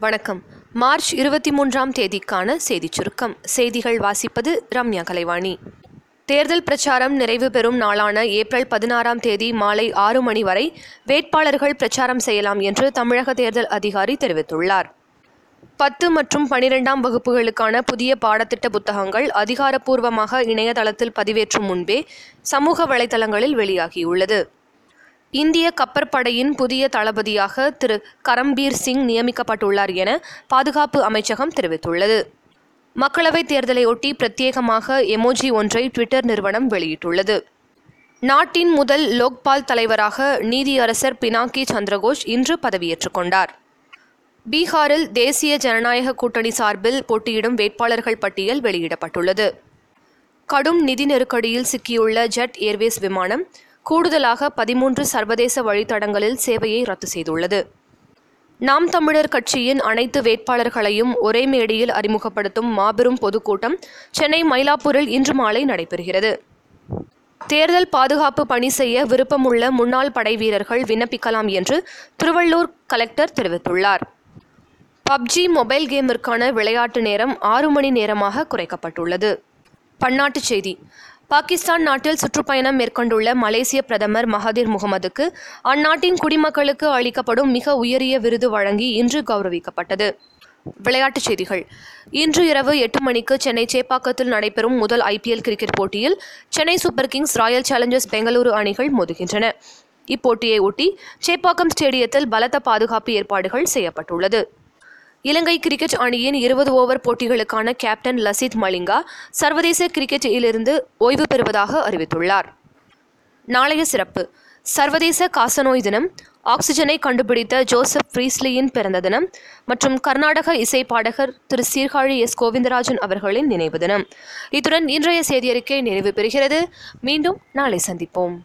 வணக்கம். மார்ச் இருபத்தி மூன்றாம் தேதிக்கான செய்திச் சுருக்கம். செய்திகள் வாசிப்பது ரம்யா கலைவாணி. தேர்தல் பிரச்சாரம் நிறைவு பெறும் நாளான ஏப்ரல் பதினாறாம் தேதி மாலை ஆறு மணி வரை வேட்பாளர்கள் பிரச்சாரம் செய்யலாம் என்று தமிழக தேர்தல் அதிகாரி தெரிவித்துள்ளார். பத்து மற்றும் பனிரெண்டாம் வகுப்புகளுக்கான புதிய பாடத்திட்ட புத்தகங்கள் அதிகாரப்பூர்வமாக இணையதளத்தில் பதிவேற்றும் முன்பே சமூக வலைதளங்களில் வெளியாகியுள்ளது. இந்திய கப்பற்படையின் புதிய தளபதியாக திரு கரம்பீர் சிங் நியமிக்கப்பட்டுள்ளார் என பாதுகாப்பு அமைச்சகம் தெரிவித்துள்ளது. மக்களவைத் தேர்தலையொட்டி பிரத்யேகமாக எமோஜி ஒன்றை ட்விட்டர் நிறுவனம் வெளியிட்டுள்ளது. நாட்டின் முதல் லோக்பால் தலைவராக நீதியரசர் பினாக்கி சந்திரகோஷ் இன்று பதவியேற்றுக் கொண்டார். பீகாரில் தேசிய ஜனநாயக கூட்டணி சார்பில் போட்டியிடும் வேட்பாளர்கள் பட்டியல் வெளியிடப்பட்டுள்ளது. கடும் நிதி நெருக்கடியில் சிக்கியுள்ள ஜெட் ஏர்வேஸ் விமானம் கூடுதலாக பதிமூன்று சர்வதேச வழித்தடங்களில் சேவையை ரத்து செய்துள்ளது. நாம் தமிழர் கட்சியின் அனைத்து வேட்பாளர்களையும் ஒரே மேடையில் அறிமுகப்படுத்தும் மாபெரும் பொதுக்கூட்டம் சென்னை மயிலாப்பூரில் இன்று மாலை நடைபெறுகிறது. தேர்தல் பாதுகாப்பு பணி செய்ய விருப்பமுள்ள முன்னாள் படை வீரர்கள் விண்ணப்பிக்கலாம் என்று திருவள்ளூர் கலெக்டர் தெரிவித்துள்ளார். பப்ஜி மொபைல் கேமிற்கான விளையாட்டு நேரம் ஆறு மணி நேரமாக குறைக்கப்பட்டுள்ளது. பன்னாட்டுச் செய்தி. பாகிஸ்தான் நாட்டில் சுற்றுப்பயணம் மேற்கொண்டுள்ள மலேசிய பிரதமர் மகாதிர் முகமதுக்கு அந்நாட்டின் குடிமக்களுக்கு அளிக்கப்படும் மிக உயரிய விருது வழங்கி இன்று கௌரவிக்கப்பட்டது. விளையாட்டுச் செய்திகள். இன்று இரவு எட்டு மணிக்கு சென்னை சேப்பாக்கத்தில் நடைபெறும் முதல் ஐபிஎல் கிரிக்கெட் போட்டியில் Chennai Super Kings Royal Challengers Bengaluru அணிகள் மோதுகின்றன. இப்போட்டியை ஒட்டி சேப்பாக்கம் ஸ்டேடியத்தில் பலத்த பாதுகாப்பு ஏற்பாடுகள் செய்யப்பட்டுள்ளது. இலங்கை கிரிக்கெட் அணியின் இருபது ஓவர் போட்டிகளுக்கான கேப்டன் லசித் மலிங்கா சர்வதேச கிரிக்கெட்டிலிருந்து ஓய்வு பெறுவதாக அறிவித்துள்ளார். நாளைய சிறப்பு. சர்வதேச காசநோய் தினம் ஆக்சிஜனை கண்டுபிடித்த ஜோசப் ஃப்ரீஸ்லியின் பிறந்த தினம் மற்றும் கர்நாடக இசை பாடகர் திரு சீர்காழி எஸ். கோவிந்தராஜன் அவர்களின் நினைவு தினம். இத்துடன் இன்றைய செய்தியறிக்கை நிறைவு பெறுகிறது. மீண்டும் நாளை சந்திப்போம்.